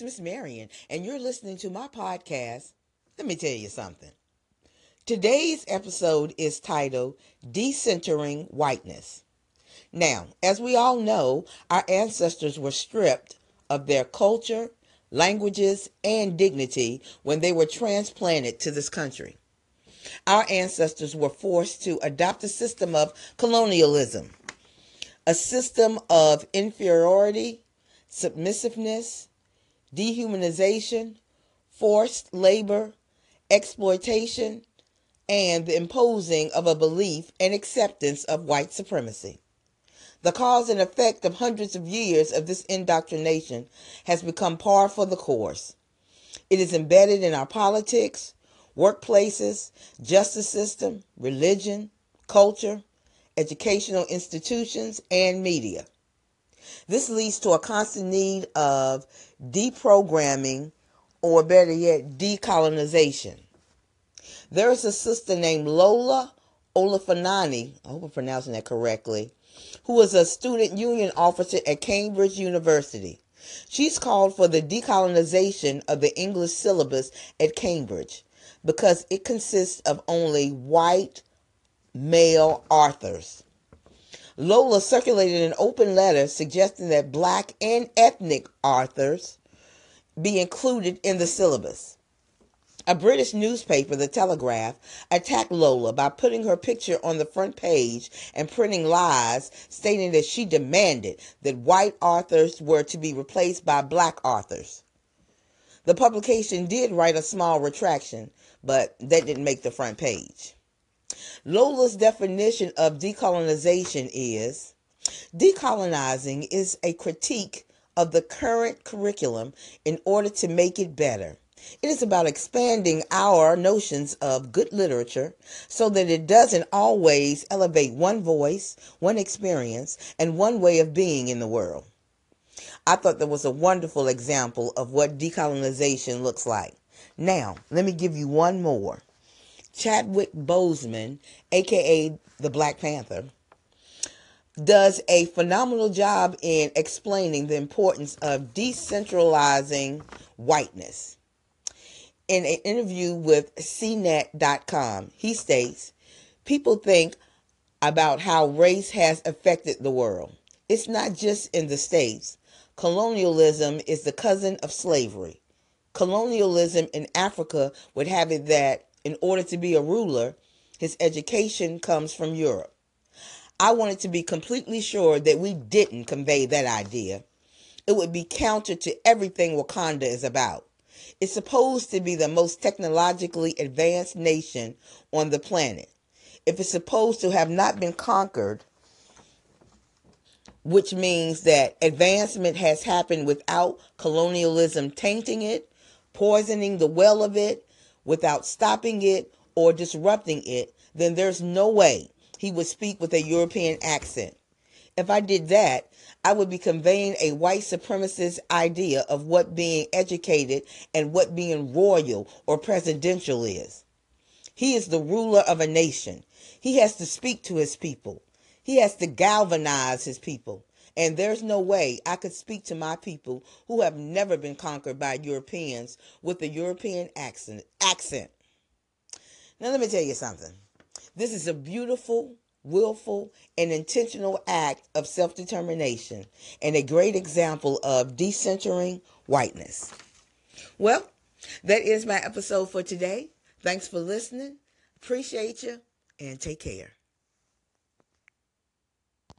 it's Miss Marion, and you're listening to my podcast. Let me tell you something. Today's episode is titled Decentering Whiteness. Now, as we all know, our ancestors were stripped of their culture, languages, and dignity when they were transplanted to this country. Our ancestors were forced to adopt a system of colonialism, a system of inferiority, submissiveness, dehumanization, forced labor, exploitation, and the imposing of a belief and acceptance of white supremacy. The cause and effect of hundreds of years of this indoctrination has become par for the course. It is embedded in our politics, workplaces, justice system, religion, culture, educational institutions, and media. This leads to a constant need of deprogramming, or better yet, decolonization. There is a sister named Lola Olafanani, I hope I'm pronouncing that correctly, who was a student union officer at Cambridge University. She's called for the decolonization of the English syllabus at Cambridge because it consists of only white male authors. Lola circulated an open letter suggesting that black and ethnic authors be included in the syllabus. A British newspaper, The Telegraph, attacked Lola by putting her picture on the front page and printing lies stating that she demanded that white authors were to be replaced by black authors. The publication did write a small retraction, but that didn't make the front page. Lola's definition of decolonization is decolonizing is a critique of the current curriculum in order to make it better. It is about expanding our notions of good literature so that it doesn't always elevate one voice, one experience, and one way of being in the world. I thought that was a wonderful example of what decolonization looks like. Now, let me give you one more. Chadwick Boseman, aka the Black Panther, does a phenomenal job in explaining the importance of decentralizing whiteness. In an interview with CNET.com, he states People think about how race has affected the world. It's not just in the States. Colonialism is the cousin of slavery. Colonialism in Africa would have it that in order to be a ruler, his education comes from Europe. I wanted to be completely sure that we didn't convey that idea. It would be counter to everything Wakanda is about. It's supposed to be the most technologically advanced nation on the planet. If it's supposed to have not been conquered, which means that advancement has happened without colonialism tainting it, poisoning the well of it, without stopping it or disrupting it, then there's no way he would speak with a European accent. If I did that, I would be conveying a white supremacist idea of what being educated and what being royal or presidential is. He is the ruler of a nation. He has to speak to his people. He has to galvanize his people. And there's no way I could speak to my people who have never been conquered by Europeans with a European accent. accent. Now, let me tell you something. This is a beautiful, willful, and intentional act of self determination and a great example of decentering whiteness. Well, that is my episode for today. Thanks for listening. Appreciate you and take care.